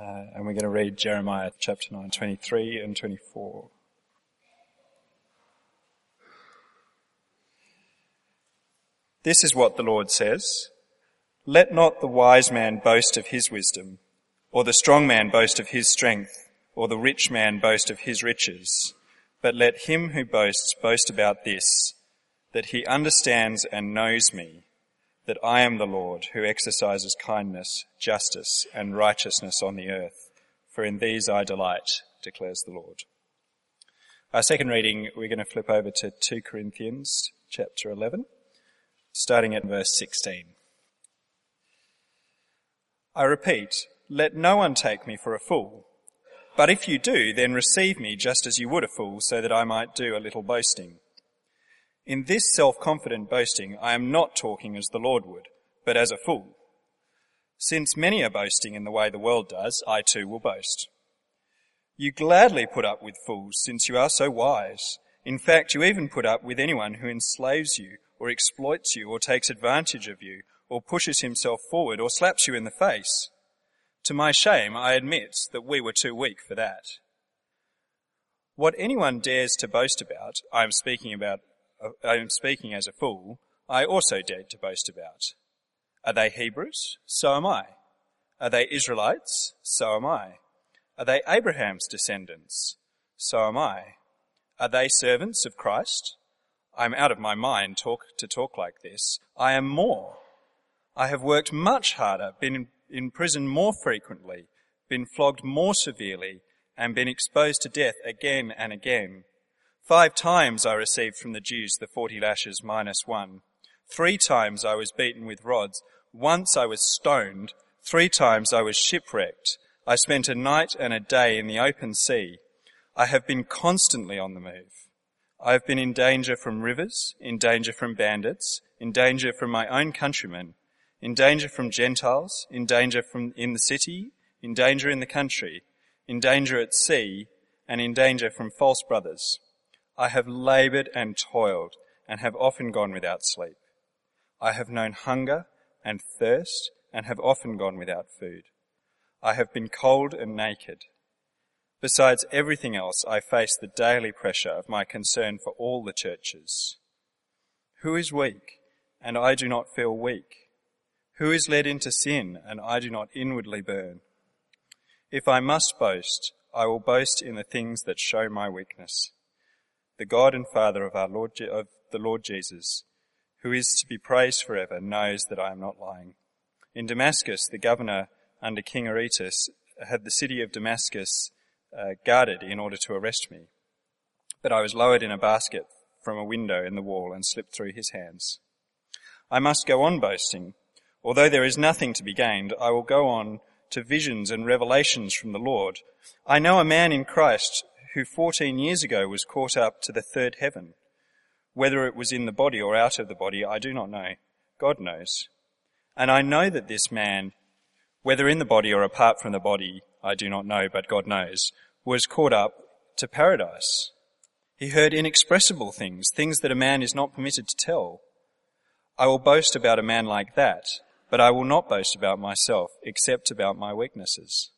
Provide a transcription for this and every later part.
Uh, and we're going to read Jeremiah chapter 9, 23 and 24. This is what the Lord says. Let not the wise man boast of his wisdom, or the strong man boast of his strength, or the rich man boast of his riches, but let him who boasts boast about this, that he understands and knows me, that I am the Lord who exercises kindness, justice, and righteousness on the earth, for in these I delight, declares the Lord. Our second reading, we're going to flip over to 2 Corinthians chapter 11 starting at verse 16. I repeat, let no one take me for a fool. But if you do, then receive me just as you would a fool, so that I might do a little boasting. In this self-confident boasting, I am not talking as the Lord would, but as a fool. Since many are boasting in the way the world does, I too will boast. You gladly put up with fools, since you are so wise. In fact, you even put up with anyone who enslaves you or exploits you, or takes advantage of you, or pushes himself forward, or slaps you in the face. To my shame, I admit that we were too weak for that. What anyone dares to boast about, I am speaking about, I am speaking as a fool, I also dared to boast about. Are they Hebrews? So am I. Are they Israelites? So am I. Are they Abraham's descendants? So am I. Are they servants of Christ? I'm out of my mind talk, to talk like this. I am more. I have worked much harder, been in, in prison more frequently, been flogged more severely, and been exposed to death again and again. Five times I received from the Jews the forty lashes minus one. Three times I was beaten with rods. Once I was stoned. Three times I was shipwrecked. I spent a night and a day in the open sea. I have been constantly on the move. I have been in danger from rivers, in danger from bandits, in danger from my own countrymen, in danger from Gentiles, in danger from in the city, in danger in the country, in danger at sea, and in danger from false brothers. I have labored and toiled and have often gone without sleep. I have known hunger and thirst and have often gone without food. I have been cold and naked. Besides everything else, I face the daily pressure of my concern for all the churches. Who is weak, and I do not feel weak? Who is led into sin, and I do not inwardly burn? If I must boast, I will boast in the things that show my weakness. The God and Father of our Lord, of the Lord Jesus, who is to be praised forever, knows that I am not lying. In Damascus, the governor under King Aretas had the city of Damascus uh, guarded in order to arrest me. But I was lowered in a basket from a window in the wall and slipped through his hands. I must go on boasting. Although there is nothing to be gained, I will go on to visions and revelations from the Lord. I know a man in Christ who 14 years ago was caught up to the third heaven. Whether it was in the body or out of the body, I do not know. God knows. And I know that this man, whether in the body or apart from the body, I do not know, but God knows, was caught up to paradise. He heard inexpressible things, things that a man is not permitted to tell. I will boast about a man like that, but I will not boast about myself, except about my weaknesses.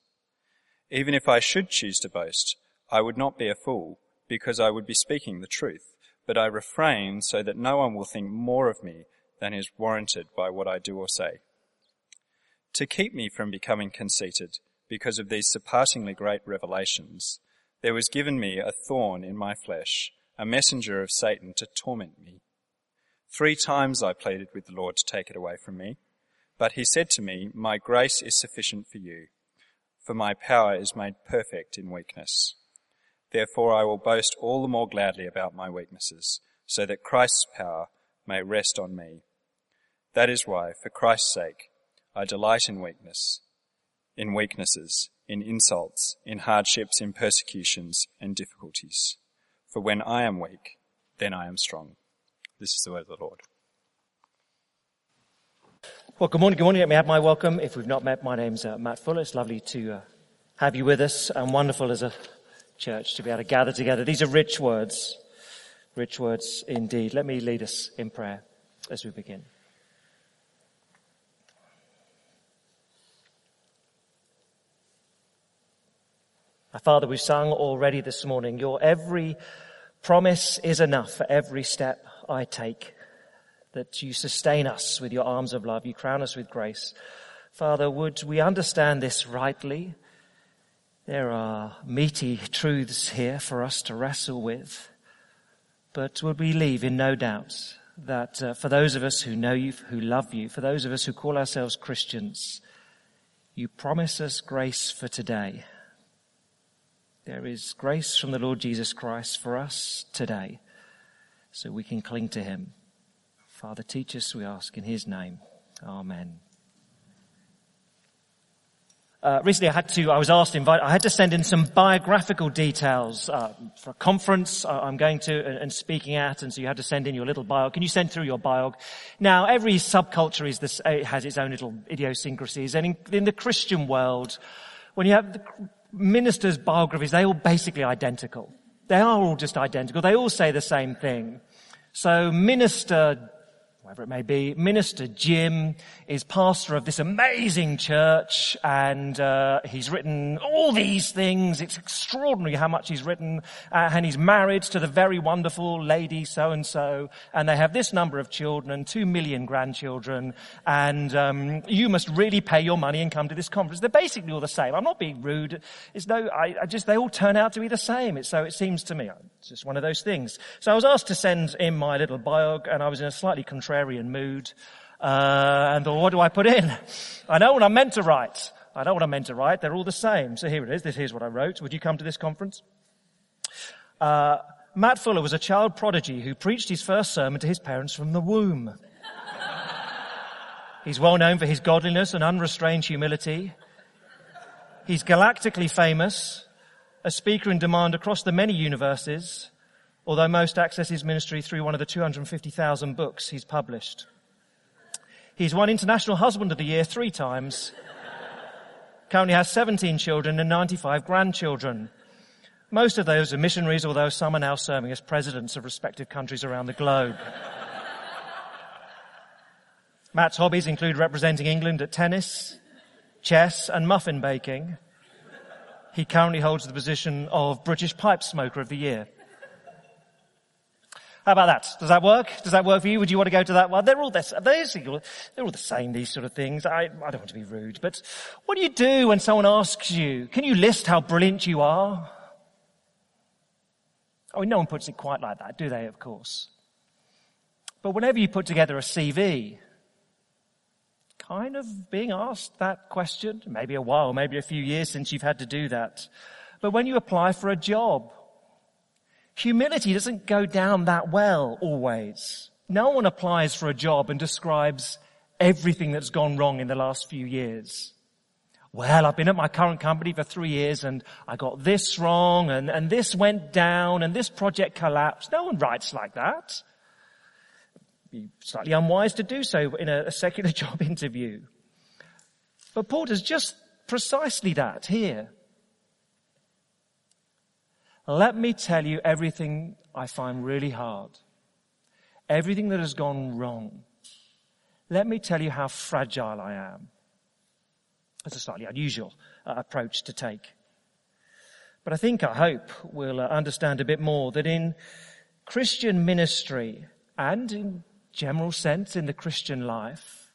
Even if I should choose to boast, I would not be a fool, because I would be speaking the truth, but I refrain so that no one will think more of me than is warranted by what I do or say. To keep me from becoming conceited, because of these surpassingly great revelations, there was given me a thorn in my flesh, a messenger of Satan to torment me. Three times I pleaded with the Lord to take it away from me, but he said to me, My grace is sufficient for you, for my power is made perfect in weakness. Therefore I will boast all the more gladly about my weaknesses, so that Christ's power may rest on me. That is why, for Christ's sake, I delight in weakness in weaknesses, in insults, in hardships, in persecutions, and difficulties. For when I am weak, then I am strong. This is the word of the Lord. Well, good morning. Good morning. Let me have my welcome. If we've not met, my name's uh, Matt Fuller. It's lovely to uh, have you with us and wonderful as a church to be able to gather together. These are rich words, rich words indeed. Let me lead us in prayer as we begin. Father, we've sung already this morning, your every promise is enough for every step I take, that you sustain us with your arms of love, you crown us with grace. Father, would we understand this rightly? There are meaty truths here for us to wrestle with, but would we leave in no doubt that uh, for those of us who know you, who love you, for those of us who call ourselves Christians, you promise us grace for today there is grace from the Lord Jesus Christ for us today, so we can cling to him. Father, teach us, we ask, in his name. Amen. Uh, recently I had to, I was asked to invite, I had to send in some biographical details, uh, for a conference uh, I'm going to and, and, speaking at, and so you had to send in your little bio. Can you send through your bio? Now, every subculture is this, has its own little idiosyncrasies, and in, in the Christian world, when you have the ministers' biographies, they're all basically identical. They are all just identical. They all say the same thing. So minister it may be, Minister Jim is pastor of this amazing church and uh, he's written all these things. It's extraordinary how much he's written uh, and he's married to the very wonderful lady so-and-so and they have this number of children and two million grandchildren and um, you must really pay your money and come to this conference. They're basically all the same. I'm not being rude. It's no, I, I just, they all turn out to be the same. It's, so it seems to me. It's just one of those things. So I was asked to send in my little bio and I was in a slightly contrary contrarian mood. Uh, and what do I put in? I know what I'm meant to write. I know what I'm meant to write. They're all the same. So here it is. This here's what I wrote. Would you come to this conference? Uh, Matt Fuller was a child prodigy who preached his first sermon to his parents from the womb. He's well known for his godliness and unrestrained humility. He's galactically famous, a speaker in demand across the many universes, although most access his ministry through one of the 250,000 books he's published. He's won International Husband of the Year three times, currently has 17 children and 95 grandchildren. Most of those are missionaries, although some are now serving as presidents of respective countries around the globe. Matt's hobbies include representing England at tennis, chess, and muffin baking. He currently holds the position of British Pipe Smoker of the Year. How about that? Does that work? Does that work for you? Would you want to go to that one? They're all, they're, they're all the same, these sort of things. I, I don't want to be rude, but what do you do when someone asks you, can you list how brilliant you are? I mean, no one puts it quite like that, do they, of course? But whenever you put together a CV, kind of being asked that question, maybe a while, maybe a few years since you've had to do that. But when you apply for a job, Humility doesn't go down that well always. No one applies for a job and describes everything that's gone wrong in the last few years. Well, I've been at my current company for three years and I got this wrong and, and this went down and this project collapsed. No one writes like that. It'd be slightly unwise to do so in a, a secular job interview. But Paul does just precisely that here. Let me tell you everything I find really hard. Everything that has gone wrong. Let me tell you how fragile I am. That's a slightly unusual uh, approach to take. But I think, I hope, we'll uh, understand a bit more that in Christian ministry and in general sense in the Christian life,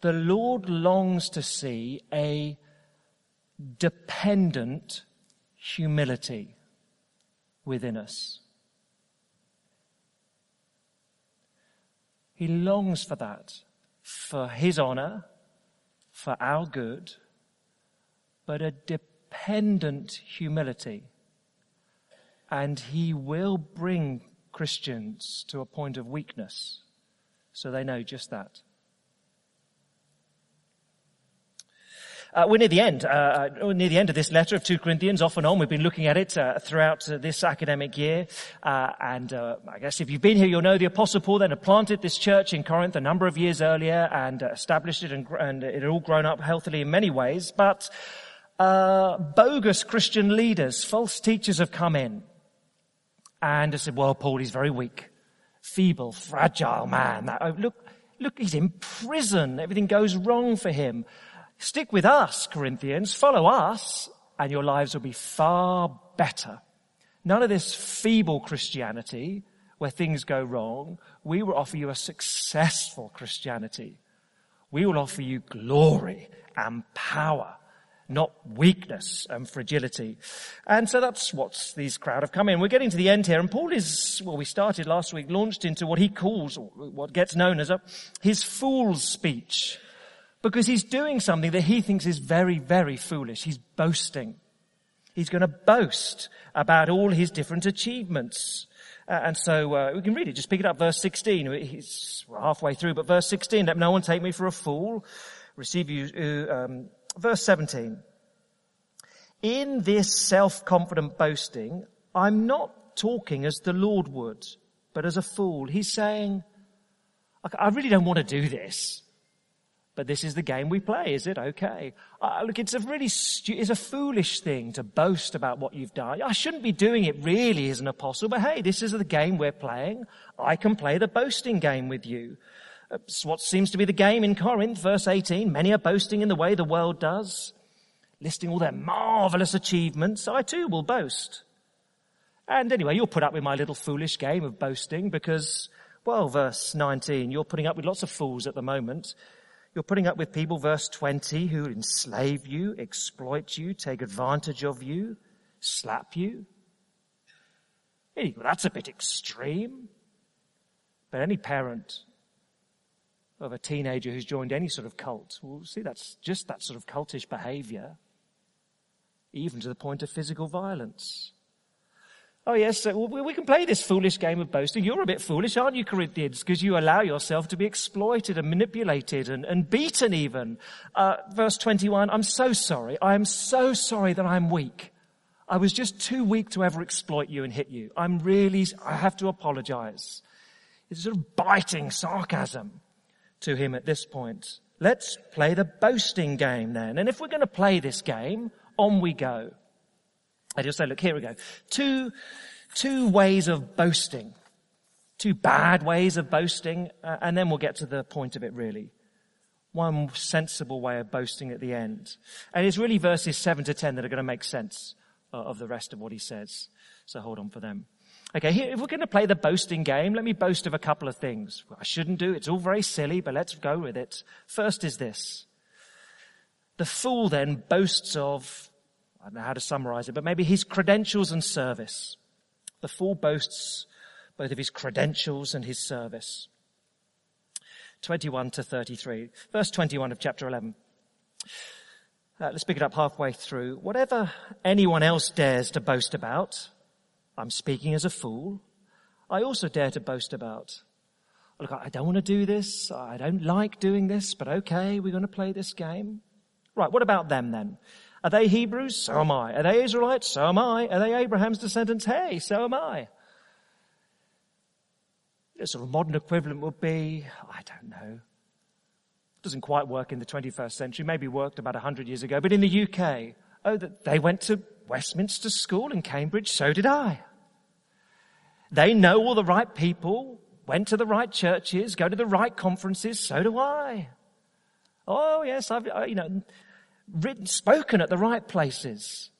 the Lord longs to see a dependent humility within us. He longs for that, for his honor, for our good, but a dependent humility. And he will bring Christians to a point of weakness so they know just that. Uh, we're near the end. Uh, uh near the end of this letter of 2 Corinthians, off and on. We've been looking at it uh, throughout uh, this academic year. Uh, and I guess if you've been here, you'll know the Apostle Paul then had planted this church in Corinth a number of years earlier and established it, and, and, it had all grown up healthily in many ways. But bogus Christian leaders, false teachers, have come in and said, "Well, Paul, he's very weak, feeble, fragile man. That, oh, look, look, he's in prison. Everything goes wrong for him." Stick with us, Corinthians. Follow us and your lives will be far better. None of this feeble Christianity where things go wrong. We will offer you a successful Christianity. We will offer you glory and power, not weakness and fragility. And so that's what these crowd have come in. We're getting to the end here and Paul is, well, we started last week, launched into what he calls, what gets known as a, his fool's speech. Because he's doing something that he thinks is very, very foolish. He's boasting. He's going to boast about all his different achievements. Uh, and so uh, we can read it. Just pick it up, verse 16. He's, halfway through, but verse 16, let no one take me for a fool. Receive you, uh, um, verse 17. In this self-confident boasting, I'm not talking as the Lord would, but as a fool. He's saying, I really don't want to do this. But this is the game we play, is it? Okay. Uh, look, it's a really, stu- it's a foolish thing to boast about what you've done. I shouldn't be doing it really as an apostle, but hey, this is the game we're playing. I can play the boasting game with you. It's what seems to be the game in Corinth, verse 18. Many are boasting in the way the world does, listing all their marvelous achievements. I too will boast. And anyway, you'll put up with my little foolish game of boasting because, well, verse 19, you're putting up with lots of fools at the moment. You're putting up with people, verse 20, who enslave you, exploit you, take advantage of you, slap you. Well, that's a bit extreme. But any parent of a teenager who's joined any sort of cult will see that's just that sort of cultish behavior, even to the point of physical violence. Oh yes, we can play this foolish game of boasting. You're a bit foolish, aren't you, Corinthians? Because you allow yourself to be exploited and manipulated and, and beaten even. Uh, verse 21, I'm so sorry. I am so sorry that I'm weak. I was just too weak to ever exploit you and hit you. I'm really, I have to apologize. It's sort of biting sarcasm to him at this point. Let's play the boasting game then. And if we're going to play this game, on we go. I just say, look, here we go. Two, two ways of boasting. Two bad ways of boasting, uh, and then we'll get to the point of it really. One sensible way of boasting at the end. And it's really verses 7 to 10 that are going to make sense uh, of the rest of what he says. So hold on for them. Okay, here, if we're going to play the boasting game, let me boast of a couple of things. I shouldn't do. It's all very silly, but let's go with it. First is this. The fool then boasts of I don't know how to summarize it, but maybe his credentials and service. The fool boasts both of his credentials and his service. 21 to 33. Verse 21 of chapter 11. Uh, let's pick it up halfway through. Whatever anyone else dares to boast about, I'm speaking as a fool, I also dare to boast about. Look, I don't want to do this. I don't like doing this, but okay, we're going to play this game. Right, what about them then? Are they Hebrews? So am I. Are they Israelites? So am I. Are they Abraham's descendants? Hey, so am I. A sort of modern equivalent would be, I don't know. It Doesn't quite work in the 21st century, maybe worked about 100 years ago, but in the UK, oh, they went to Westminster School in Cambridge, so did I. They know all the right people, went to the right churches, go to the right conferences, so do I. Oh yes, I've, uh, you know, written, spoken at the right places.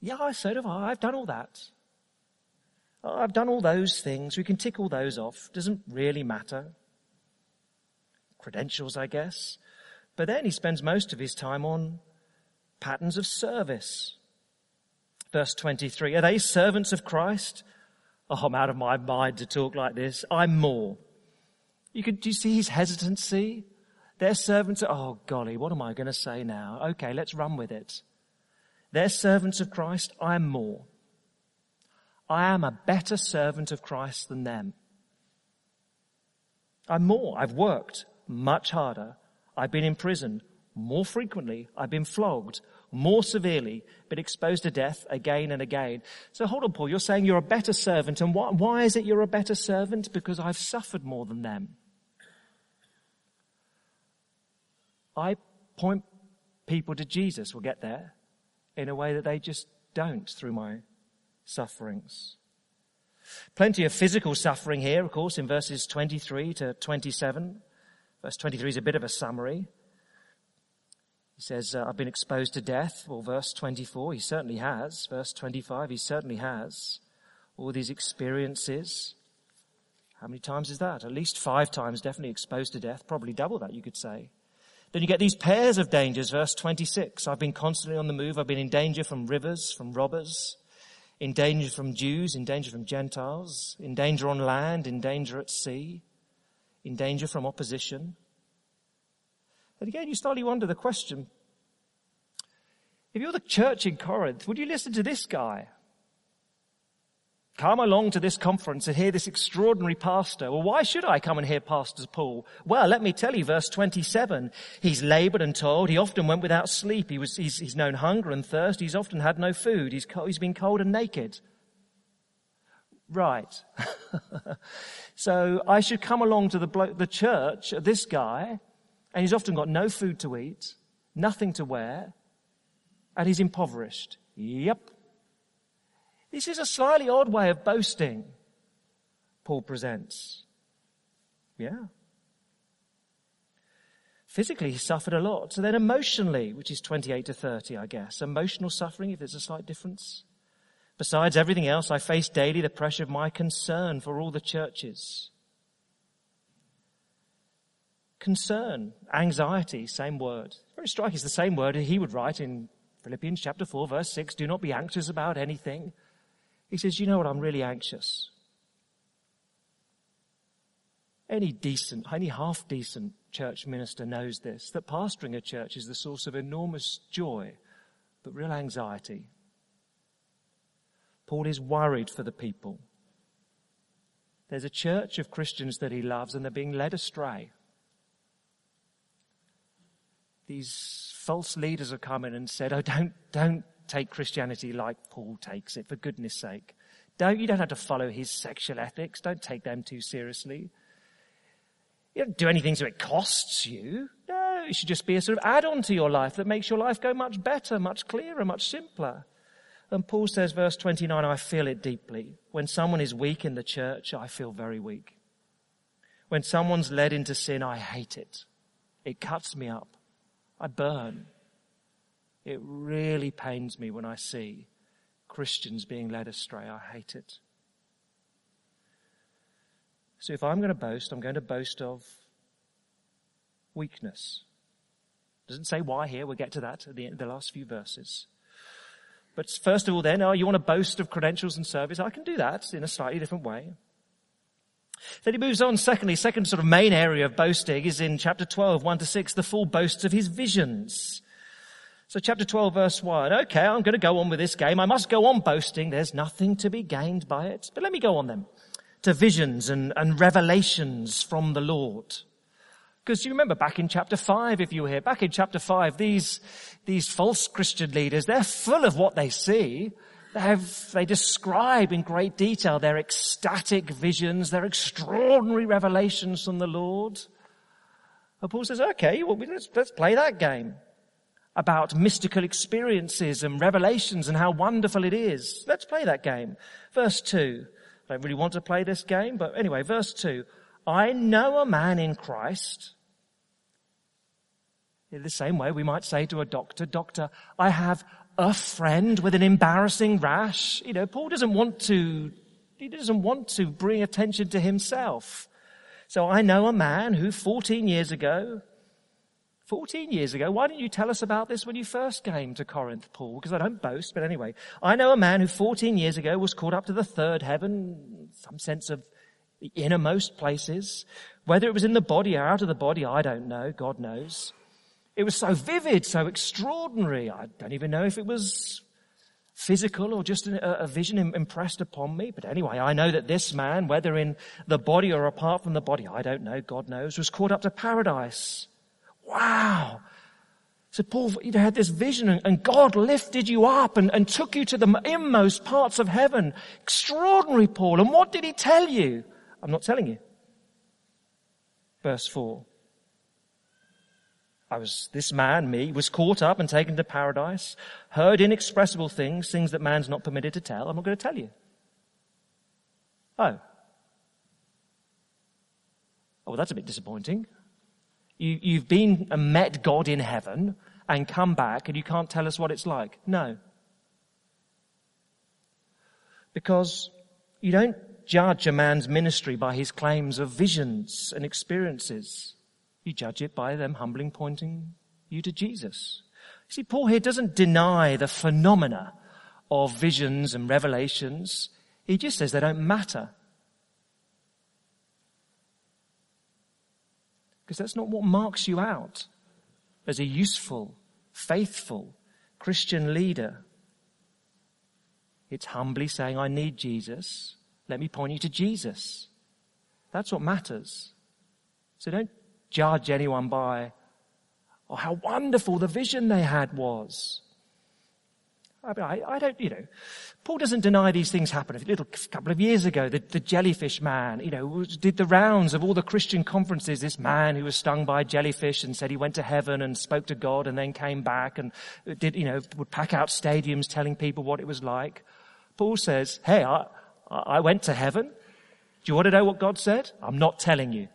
Yeah, so have I. I've done all that. I've done all those things. We can tick all those off. Doesn't really matter. Credentials, I guess. But then he spends most of his time on patterns of service. Verse 23. Are they servants of Christ? Oh, I'm out of my mind to talk like this. I'm more. You could, do you see his hesitancy? Their servants oh golly, what am I going to say now? Okay, let's run with it. They're servants of Christ. I am more. I am a better servant of Christ than them. I'm more. I've worked much harder. I've been in prison more frequently. I've been flogged more severely, been exposed to death again and again. So hold on, Paul. You're saying you're a better servant. And why, why is it you're a better servant? Because I've suffered more than them. I point people to Jesus, we'll get there, in a way that they just don't through my sufferings. Plenty of physical suffering here, of course, in verses 23 to 27. Verse 23 is a bit of a summary. He says, uh, I've been exposed to death. Well, verse 24, he certainly has. Verse 25, he certainly has. All these experiences. How many times is that? At least five times definitely exposed to death. Probably double that, you could say. Then you get these pairs of dangers. Verse 26, I've been constantly on the move. I've been in danger from rivers, from robbers, in danger from Jews, in danger from Gentiles, in danger on land, in danger at sea, in danger from opposition. And again, you start to wonder the question, if you're the church in Corinth, would you listen to this guy? Come along to this conference and hear this extraordinary pastor. Well, why should I come and hear Pastor Paul? Well, let me tell you, verse 27. He's labored and toiled. He often went without sleep. He was, he's, he's known hunger and thirst. He's often had no food. He's, he's been cold and naked. Right. so I should come along to the, blo- the church, uh, this guy, and he's often got no food to eat, nothing to wear, and he's impoverished. Yep. This is a slightly odd way of boasting, Paul presents. Yeah. Physically, he suffered a lot. So then emotionally, which is 28 to 30, I guess. Emotional suffering, if there's a slight difference. Besides everything else, I face daily the pressure of my concern for all the churches. Concern, anxiety, same word. Very striking. It's the same word he would write in Philippians chapter 4 verse 6. Do not be anxious about anything. He says, you know what? I'm really anxious. Any decent, any half decent church minister knows this, that pastoring a church is the source of enormous joy, but real anxiety. Paul is worried for the people. There's a church of Christians that he loves and they're being led astray. These false leaders have come in and said, oh, don't, don't take Christianity like Paul takes it, for goodness sake. Don't, you don't have to follow his sexual ethics. Don't take them too seriously. You don't do anything so it costs you. No, it should just be a sort of add-on to your life that makes your life go much better, much clearer, much simpler. And Paul says, verse 29, I feel it deeply. When someone is weak in the church, I feel very weak. When someone's led into sin, I hate it. It cuts me up. I burn. It really pains me when I see Christians being led astray. I hate it. So if I'm going to boast, I'm going to boast of weakness. Doesn't say why here. We'll get to that at the, end, the last few verses. But first of all then, oh, you want to boast of credentials and service? I can do that in a slightly different way. Then he moves on. Secondly, second sort of main area of boasting is in chapter 12, 1 to 6, the full boasts of his visions. So chapter 12 verse 1. Okay, I'm going to go on with this game. I must go on boasting. There's nothing to be gained by it. But let me go on then to visions and, and revelations from the Lord. Because you remember back in chapter 5, if you were here, back in chapter 5, these, these false Christian leaders, they're full of what they see. They have, they describe in great detail their ecstatic visions, their extraordinary revelations from the Lord. And Paul says, okay, well, let's, let's play that game about mystical experiences and revelations and how wonderful it is. Let's play that game. Verse 2. I don't really want to play this game, but anyway, verse 2. I know a man in Christ in the same way, we might say to a doctor, doctor, I have a friend with an embarrassing rash. You know, Paul doesn't want to, he doesn't want to bring attention to himself. So I know a man who 14 years ago, 14 years ago, why didn't you tell us about this when you first came to Corinth, Paul? Because I don't boast, but anyway, I know a man who 14 years ago was caught up to the third heaven, some sense of the innermost places. Whether it was in the body or out of the body, I don't know. God knows. It was so vivid, so extraordinary. I don't even know if it was physical or just a, a vision impressed upon me. But anyway, I know that this man, whether in the body or apart from the body, I don't know, God knows, was caught up to paradise. Wow. So Paul, you had this vision and God lifted you up and, and took you to the inmost parts of heaven. Extraordinary, Paul. And what did he tell you? I'm not telling you. Verse four. I was, this man, me, was caught up and taken to paradise, heard inexpressible things, things that man's not permitted to tell. I'm not going to tell you. Oh. Oh, well, that's a bit disappointing. You, you've been and met God in heaven, and come back and you can't tell us what it's like? No. Because you don't judge a man's ministry by his claims of visions and experiences. You judge it by them humbling pointing you to Jesus. You see, Paul here doesn't deny the phenomena of visions and revelations. He just says they don't matter. Because that's not what marks you out as a useful, faithful Christian leader. It's humbly saying, I need Jesus. Let me point you to Jesus. That's what matters. So don't judge anyone by oh, how wonderful the vision they had was. I, mean, I, I, don't, you know, Paul doesn't deny these things happened. A little couple of years ago, the, the, jellyfish man, you know, did the rounds of all the Christian conferences. This man who was stung by a jellyfish and said he went to heaven and spoke to God and then came back and did, you know, would pack out stadiums telling people what it was like. Paul says, hey, I, I went to heaven. Do you want to know what God said? I'm not telling you.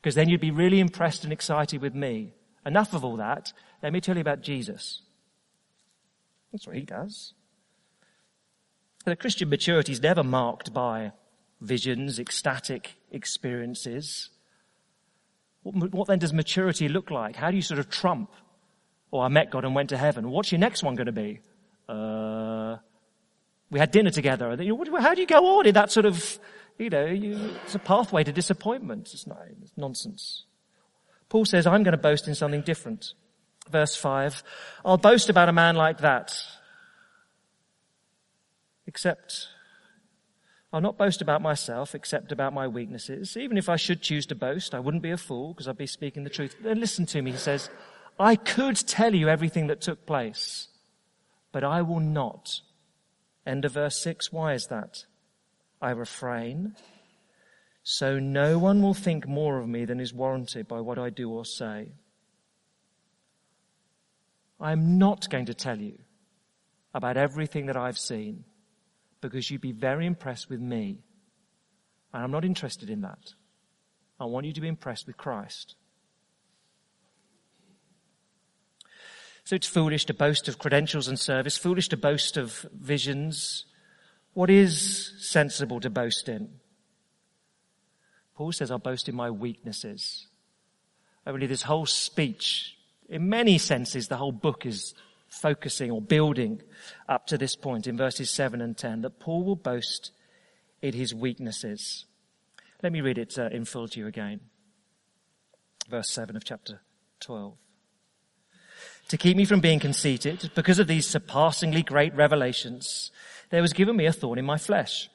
Because then you'd be really impressed and excited with me. Enough of all that. Let me tell you about Jesus. That's what he does. The Christian maturity is never marked by visions, ecstatic experiences. What, what, then does maturity look like? How do you sort of trump? Oh, I met God and went to heaven. What's your next one going to be? Uh, we had dinner together. How do you go on in that sort of, you know, you, it's a pathway to disappointment. It's, not, it's nonsense. Paul says, I'm going to boast in something different. Verse 5, I'll boast about a man like that. Except, I'll not boast about myself except about my weaknesses. Even if I should choose to boast, I wouldn't be a fool because I'd be speaking the truth. Then listen to me, he says, I could tell you everything that took place, but I will not. End of verse 6. Why is that? I refrain so no one will think more of me than is warranted by what I do or say. I'm not going to tell you about everything that I've seen because you'd be very impressed with me. And I'm not interested in that. I want you to be impressed with Christ. So it's foolish to boast of credentials and service, foolish to boast of visions. What is sensible to boast in? Paul says, I'll boast in my weaknesses. Only this whole speech in many senses, the whole book is focusing or building up to this point in verses 7 and 10 that Paul will boast in his weaknesses. Let me read it uh, in full to you again. Verse 7 of chapter 12. To keep me from being conceited, because of these surpassingly great revelations, there was given me a thorn in my flesh,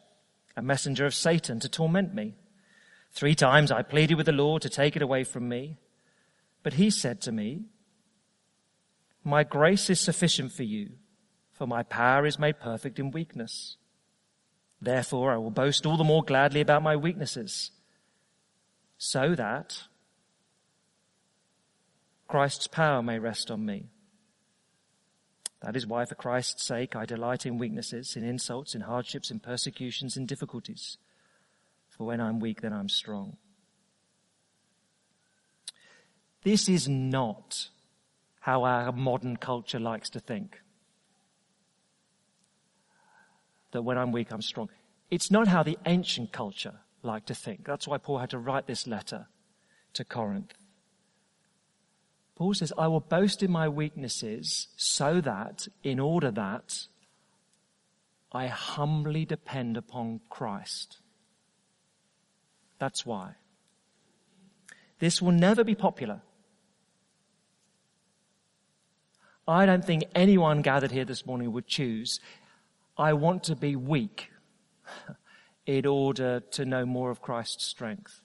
a messenger of Satan to torment me. Three times I pleaded with the Lord to take it away from me. But he said to me, my grace is sufficient for you, for my power is made perfect in weakness. Therefore, I will boast all the more gladly about my weaknesses, so that Christ's power may rest on me. That is why, for Christ's sake, I delight in weaknesses, in insults, in hardships, in persecutions, in difficulties. For when I'm weak, then I'm strong. This is not how our modern culture likes to think. That when I'm weak, I'm strong. It's not how the ancient culture liked to think. That's why Paul had to write this letter to Corinth. Paul says, I will boast in my weaknesses so that, in order that, I humbly depend upon Christ. That's why. This will never be popular. I don't think anyone gathered here this morning would choose, I want to be weak in order to know more of Christ's strength.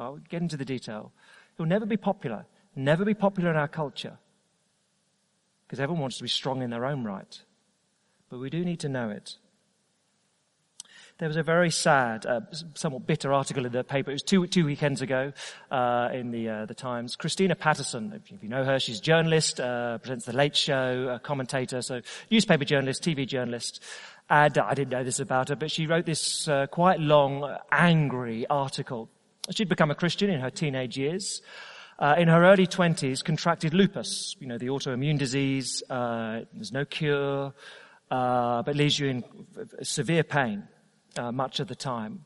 I'll get into the detail. It will never be popular, never be popular in our culture, because everyone wants to be strong in their own right. But we do need to know it. There was a very sad, uh, somewhat bitter article in the paper. It was two, two weekends ago uh, in the uh, the Times. Christina Patterson, if you know her, she's a journalist, uh, presents the Late Show, a commentator, so newspaper journalist, TV journalist. And I didn't know this about her, but she wrote this uh, quite long, angry article. She'd become a Christian in her teenage years. uh, in her early 20s, contracted lupus, you know, the autoimmune disease. Uh, there's no cure, uh, but leaves you in severe pain uh, much of the time.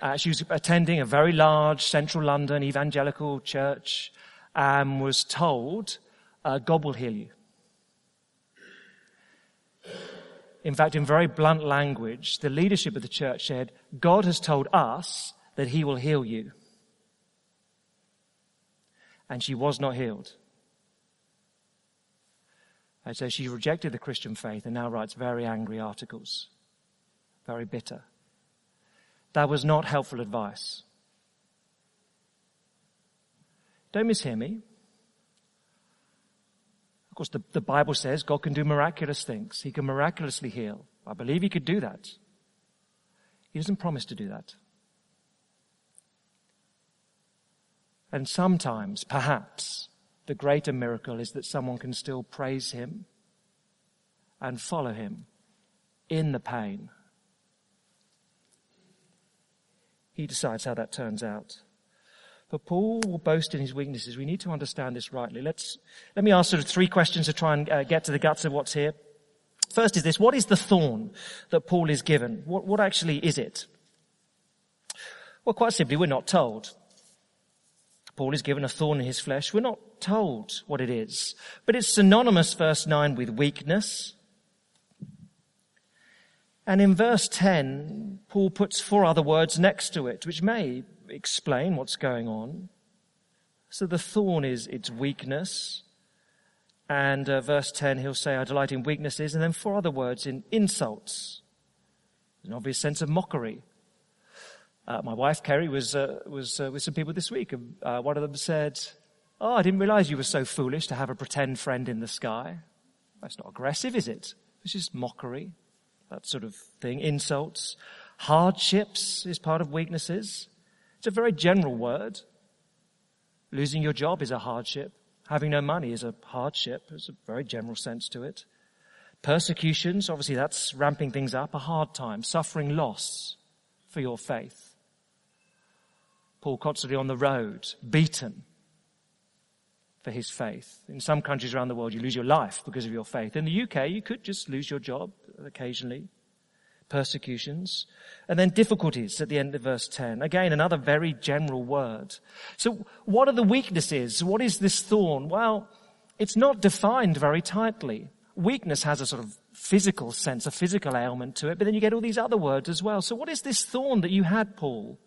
Uh, she was attending a very large central London evangelical church and was told, uh, God will heal you. In fact, in very blunt language, the leadership of the church said, God has told us that he will heal you and she was not healed. And so she rejected the Christian faith and now writes very angry articles, very bitter. That was not helpful advice. Don't mishear me. Of course, the, the Bible says God can do miraculous things. He can miraculously heal. I believe He could do that. He doesn't promise to do that. And sometimes, perhaps, the greater miracle is that someone can still praise him and follow him in the pain. He decides how that turns out. But Paul will boast in his weaknesses. We need to understand this rightly. Let's, let me ask sort of three questions to try and uh, get to the guts of what's here. First is this, what is the thorn that Paul is given? What, what actually is it? Well, quite simply, we're not told. Paul is given a thorn in his flesh. We're not told what it is, but it's synonymous, verse 9, with weakness. And in verse 10, Paul puts four other words next to it, which may explain what's going on. So the thorn is its weakness. And uh, verse 10, he'll say, I delight in weaknesses. And then four other words in insults. An obvious sense of mockery. Uh, my wife Kerry was uh, was uh, with some people this week, and uh, one of them said, "Oh, I didn't realise you were so foolish to have a pretend friend in the sky." That's not aggressive, is it? It's just mockery, that sort of thing. Insults, hardships is part of weaknesses. It's a very general word. Losing your job is a hardship. Having no money is a hardship. There's a very general sense to it. Persecutions, obviously that's ramping things up. A hard time. Suffering loss for your faith. Paul constantly on the road, beaten for his faith. In some countries around the world, you lose your life because of your faith. In the UK, you could just lose your job occasionally. Persecutions. And then difficulties at the end of verse 10. Again, another very general word. So what are the weaknesses? What is this thorn? Well, it's not defined very tightly. Weakness has a sort of physical sense, a physical ailment to it, but then you get all these other words as well. So what is this thorn that you had, Paul?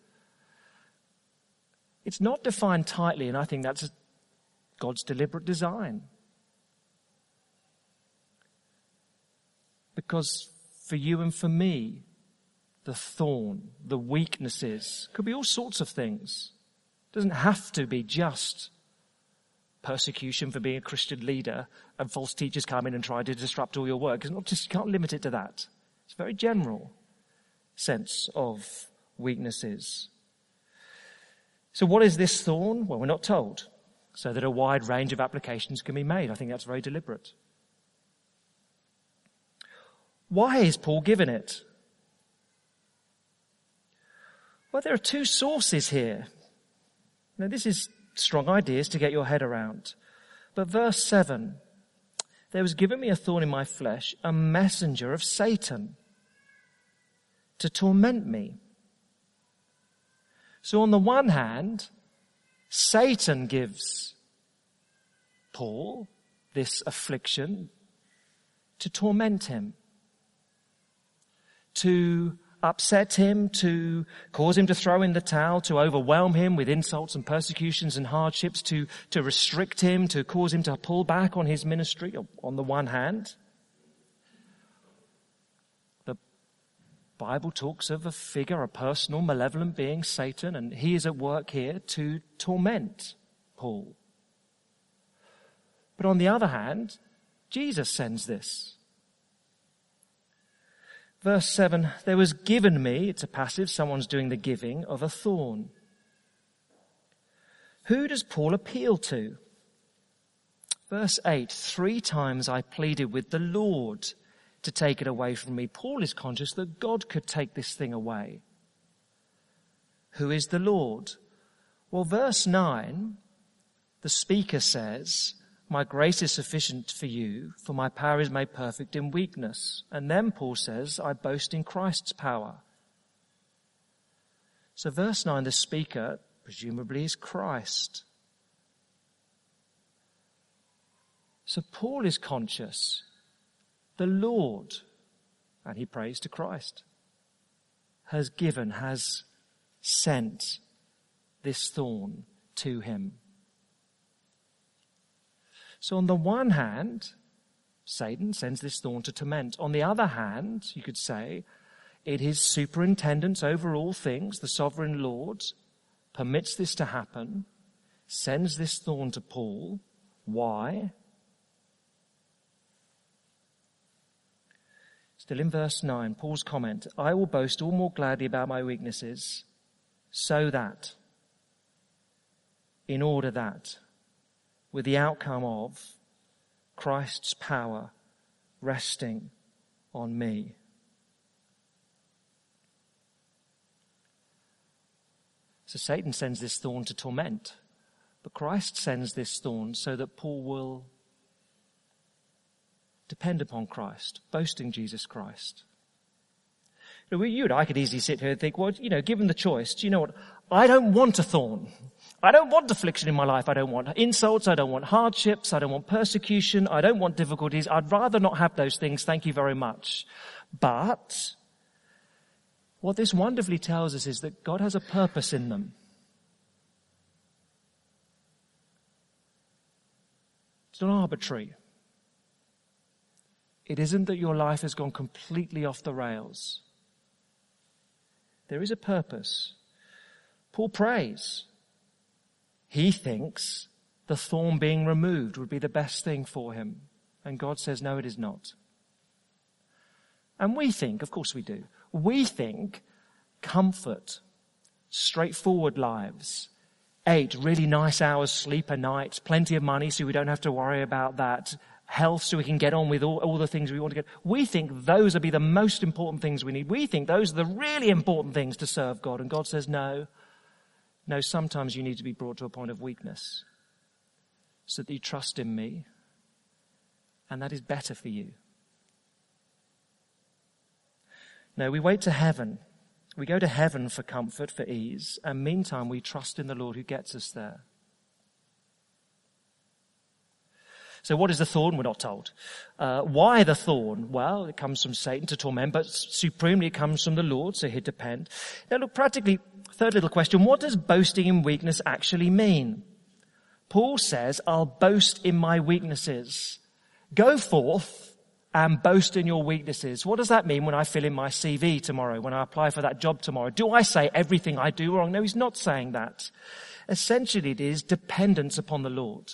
It's not defined tightly, and I think that's God's deliberate design. Because for you and for me, the thorn, the weaknesses, could be all sorts of things. It doesn't have to be just persecution for being a Christian leader and false teachers come in and try to disrupt all your work. It's not just, you can't limit it to that. It's a very general sense of weaknesses. So what is this thorn? Well, we're not told. So that a wide range of applications can be made. I think that's very deliberate. Why is Paul given it? Well, there are two sources here. Now, this is strong ideas to get your head around. But verse 7, there was given me a thorn in my flesh, a messenger of Satan to torment me. So on the one hand, Satan gives Paul this affliction to torment him, to upset him, to cause him to throw in the towel, to overwhelm him with insults and persecutions and hardships, to, to restrict him, to cause him to pull back on his ministry on the one hand. Bible talks of a figure, a personal, malevolent being, Satan, and he is at work here to torment Paul. But on the other hand, Jesus sends this. Verse 7, there was given me, it's a passive, someone's doing the giving, of a thorn. Who does Paul appeal to? Verse 8, three times I pleaded with the Lord to take it away from me. Paul is conscious that God could take this thing away. Who is the Lord? Well, verse 9 the speaker says, my grace is sufficient for you, for my power is made perfect in weakness. And then Paul says, I boast in Christ's power. So verse 9, the speaker presumably is Christ. So Paul is conscious. The Lord, and he prays to Christ, has given, has sent this thorn to him. So on the one hand, Satan sends this thorn to torment. On the other hand, you could say, it is superintendence over all things, the sovereign Lord, permits this to happen, sends this thorn to Paul. Why? Still in verse 9, Paul's comment, I will boast all more gladly about my weaknesses, so that, in order that, with the outcome of Christ's power resting on me. So Satan sends this thorn to torment, but Christ sends this thorn so that Paul will depend upon Christ, boasting Jesus Christ. You and I could easily sit here and think, well, you know, given the choice, do you know what? I don't want a thorn. I don't want affliction in my life. I don't want insults. I don't want hardships. I don't want persecution. I don't want difficulties. I'd rather not have those things. Thank you very much. But what this wonderfully tells us is that God has a purpose in them. It's not arbitrary. It isn't that your life has gone completely off the rails. There is a purpose. Paul prays. He thinks the thorn being removed would be the best thing for him. And God says, no, it is not. And we think, of course we do, we think comfort, straightforward lives, eight really nice hours sleep a night, plenty of money so we don't have to worry about that, health so we can get on with all, all the things we want to get. We think those will be the most important things we need. We think those are the really important things to serve God. And God says, no, no, sometimes you need to be brought to a point of weakness so that you trust in me. And that is better for you. No, we wait to heaven. We go to heaven for comfort, for ease, and meantime we trust in the Lord who gets us there. So what is the thorn? We're not told. Uh, why the thorn? Well, it comes from Satan to torment, but supremely it comes from the Lord, so he'd depend. Now look, practically, third little question, what does boasting in weakness actually mean? Paul says, I'll boast in my weaknesses. Go forth and boast in your weaknesses. What does that mean when I fill in my CV tomorrow, when I apply for that job tomorrow? Do I say everything I do wrong? No, he's not saying that. Essentially it is dependence upon the Lord.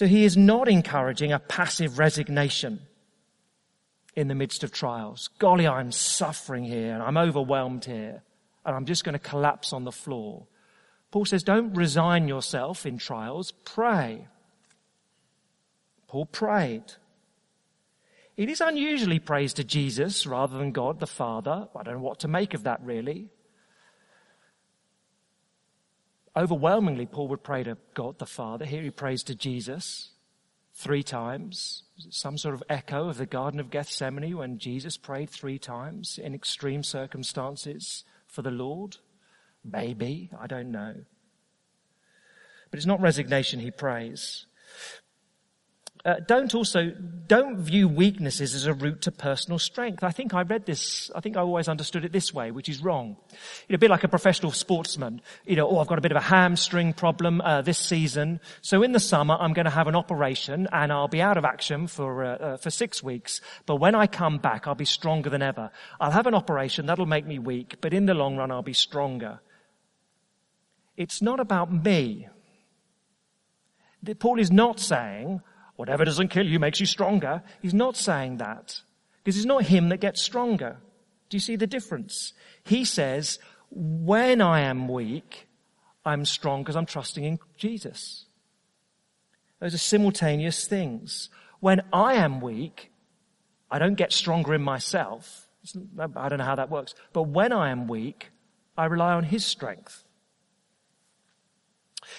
So he is not encouraging a passive resignation in the midst of trials. Golly, I'm suffering here and I'm overwhelmed here and I'm just going to collapse on the floor. Paul says, don't resign yourself in trials, pray. Paul prayed. It is unusually praise to Jesus rather than God the Father. I don't know what to make of that really. Overwhelmingly, Paul would pray to God the Father. Here he prays to Jesus three times. Some sort of echo of the Garden of Gethsemane when Jesus prayed three times in extreme circumstances for the Lord. Maybe, I don't know. But it's not resignation he prays. Uh, don't also, don't view weaknesses as a route to personal strength. I think I read this, I think I always understood it this way, which is wrong. You know, a bit like a professional sportsman. You know, oh, I've got a bit of a hamstring problem, uh, this season. So in the summer, I'm going to have an operation and I'll be out of action for, uh, uh, for six weeks. But when I come back, I'll be stronger than ever. I'll have an operation, that'll make me weak, but in the long run, I'll be stronger. It's not about me. Paul is not saying, Whatever doesn't kill you makes you stronger. He's not saying that. Because it's not him that gets stronger. Do you see the difference? He says, when I am weak, I'm strong because I'm trusting in Jesus. Those are simultaneous things. When I am weak, I don't get stronger in myself. I don't know how that works. But when I am weak, I rely on His strength.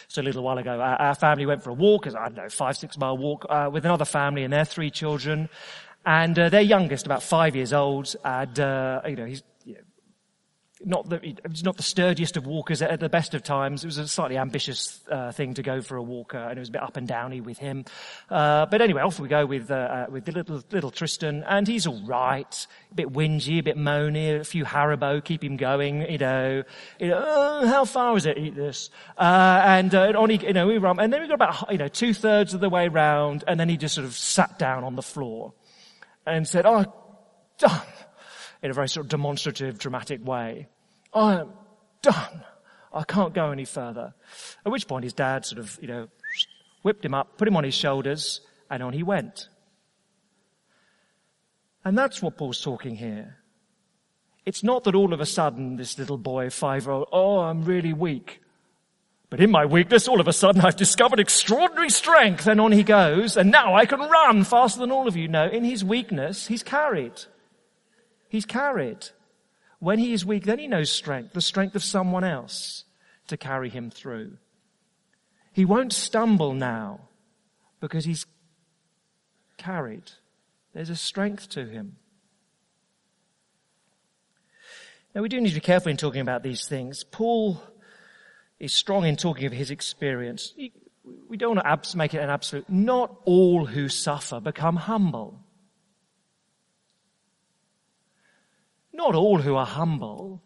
So a little while ago, our, our family went for a walk, as I don't know, five, six mile walk, uh, with another family and their three children. And uh, their youngest, about five years old, had, uh, you know, he's not the, not the sturdiest of walkers at the best of times. It was a slightly ambitious uh, thing to go for a walker, and it was a bit up and downy with him. Uh, but anyway, off we go with uh, uh with the little little Tristan, and he's all right. A bit whingy, a bit moany, a few Haribo keep him going. You know, you know oh, how far is it? Eat this, uh, and uh, on he, you know we run, and then we got about you know two thirds of the way round, and then he just sort of sat down on the floor and said, "Oh." In a very sort of demonstrative, dramatic way. I am done. I can't go any further. At which point his dad sort of, you know, whipped him up, put him on his shoulders, and on he went. And that's what Paul's talking here. It's not that all of a sudden this little boy, five year old, oh, I'm really weak. But in my weakness, all of a sudden I've discovered extraordinary strength and on he goes and now I can run faster than all of you. No, in his weakness, he's carried. He's carried. When he is weak, then he knows strength, the strength of someone else to carry him through. He won't stumble now because he's carried. There's a strength to him. Now we do need to be careful in talking about these things. Paul is strong in talking of his experience. We don't want to make it an absolute. Not all who suffer become humble. Not all who are humble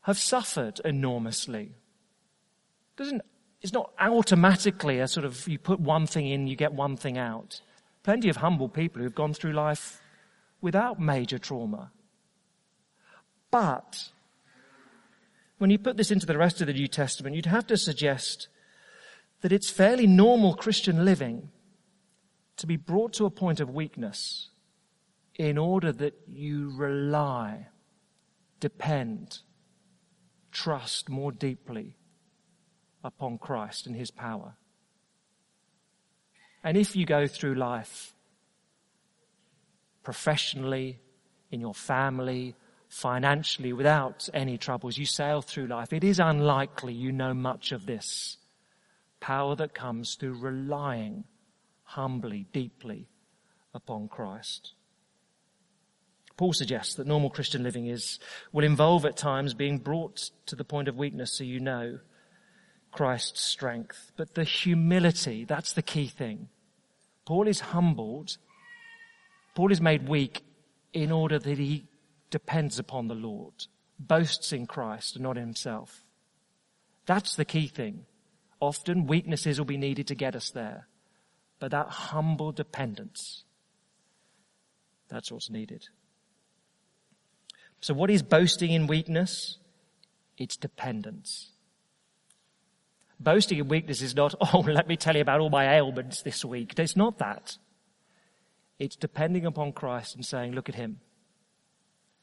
have suffered enormously. Doesn't, it's not automatically a sort of, you put one thing in, you get one thing out. Plenty of humble people who've gone through life without major trauma. But, when you put this into the rest of the New Testament, you'd have to suggest that it's fairly normal Christian living to be brought to a point of weakness in order that you rely, depend, trust more deeply upon Christ and His power. And if you go through life professionally, in your family, financially, without any troubles, you sail through life, it is unlikely you know much of this power that comes through relying humbly, deeply upon Christ. Paul suggests that normal Christian living is, will involve at times being brought to the point of weakness so you know Christ's strength. But the humility, that's the key thing. Paul is humbled. Paul is made weak in order that he depends upon the Lord, boasts in Christ and not himself. That's the key thing. Often weaknesses will be needed to get us there. But that humble dependence, that's what's needed. So what is boasting in weakness? It's dependence. Boasting in weakness is not, oh, let me tell you about all my ailments this week. It's not that. It's depending upon Christ and saying, look at him.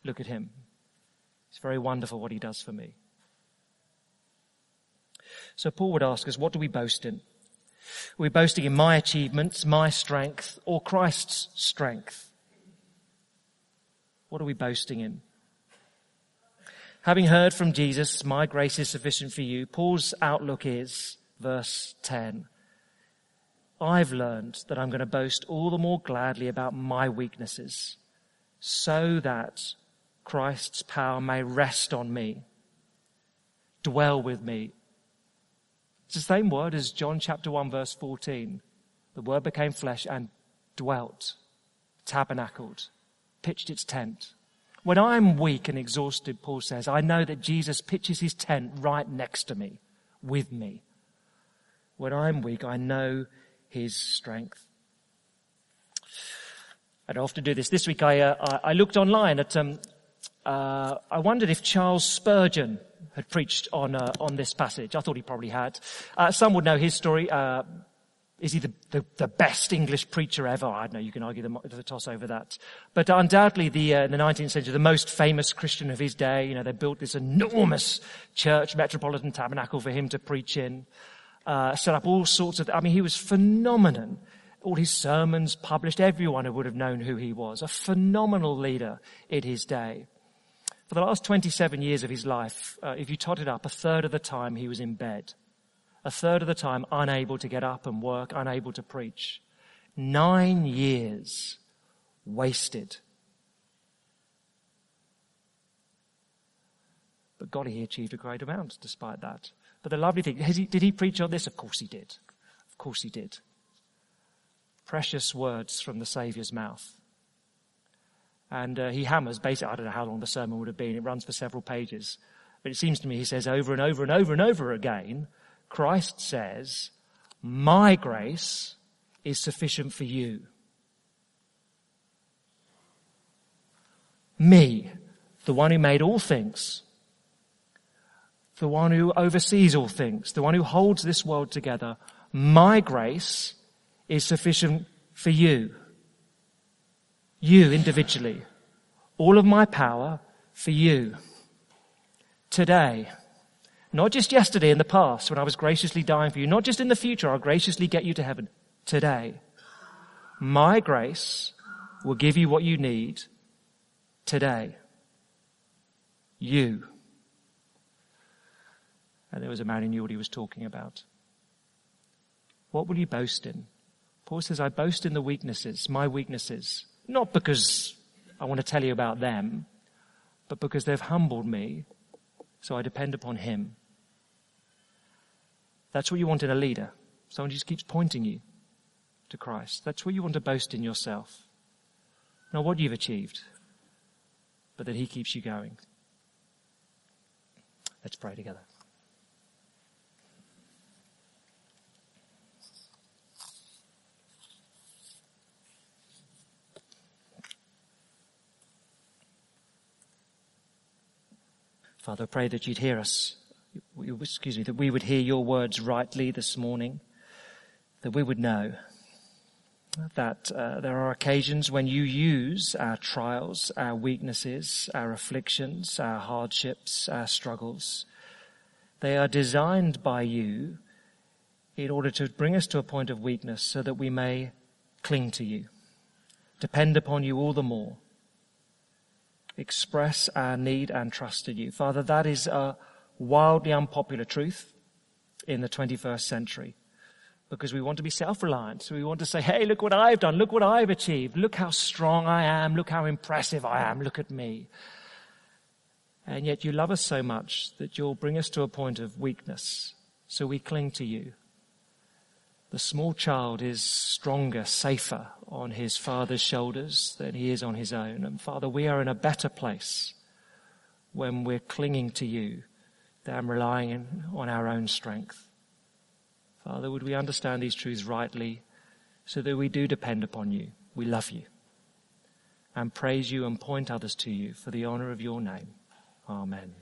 Look at him. It's very wonderful what he does for me. So Paul would ask us, what do we boast in? Are we boasting in my achievements, my strength, or Christ's strength? What are we boasting in? Having heard from Jesus, my grace is sufficient for you, Paul's outlook is, verse 10, I've learned that I'm going to boast all the more gladly about my weaknesses so that Christ's power may rest on me, dwell with me. It's the same word as John chapter 1 verse 14. The word became flesh and dwelt, tabernacled, pitched its tent. When I'm weak and exhausted, Paul says, I know that Jesus pitches his tent right next to me, with me. When I'm weak, I know his strength. I don't often do this. This week I, uh, I looked online at, um, uh, I wondered if Charles Spurgeon had preached on, uh, on this passage. I thought he probably had. Uh, some would know his story. Is he the, the, the, best English preacher ever? I don't know, you can argue the, the toss over that. But undoubtedly the, uh, in the 19th century, the most famous Christian of his day, you know, they built this enormous church, Metropolitan Tabernacle for him to preach in, uh, set up all sorts of, I mean, he was phenomenon. All his sermons published, everyone would have known who he was. A phenomenal leader in his day. For the last 27 years of his life, uh, if you tot it up, a third of the time he was in bed a third of the time unable to get up and work, unable to preach. Nine years wasted. But God, he achieved a great amount despite that. But the lovely thing, he, did he preach on this? Of course he did. Of course he did. Precious words from the Saviour's mouth. And uh, he hammers basically, I don't know how long the sermon would have been. It runs for several pages. But it seems to me he says over and over and over and over again, Christ says, my grace is sufficient for you. Me, the one who made all things, the one who oversees all things, the one who holds this world together, my grace is sufficient for you. You individually. All of my power for you. Today. Not just yesterday in the past when I was graciously dying for you. Not just in the future I'll graciously get you to heaven. Today. My grace will give you what you need today. You. And there was a man who knew what he was talking about. What will you boast in? Paul says, I boast in the weaknesses, my weaknesses. Not because I want to tell you about them, but because they've humbled me, so I depend upon him. That's what you want in a leader. Someone who just keeps pointing you to Christ. That's what you want to boast in yourself. Not what you've achieved, but that he keeps you going. Let's pray together. Father, I pray that you'd hear us. Excuse me, that we would hear your words rightly this morning, that we would know that uh, there are occasions when you use our trials, our weaknesses, our afflictions, our hardships, our struggles. They are designed by you in order to bring us to a point of weakness so that we may cling to you, depend upon you all the more, express our need and trust in you. Father, that is a wildly unpopular truth in the 21st century because we want to be self-reliant. So we want to say, hey, look what I've done. Look what I've achieved. Look how strong I am. Look how impressive I am. Look at me. And yet you love us so much that you'll bring us to a point of weakness. So we cling to you. The small child is stronger, safer on his father's shoulders than he is on his own. And Father, we are in a better place when we're clinging to you than relying on our own strength. Father, would we understand these truths rightly so that we do depend upon you? We love you and praise you and point others to you for the honor of your name. Amen.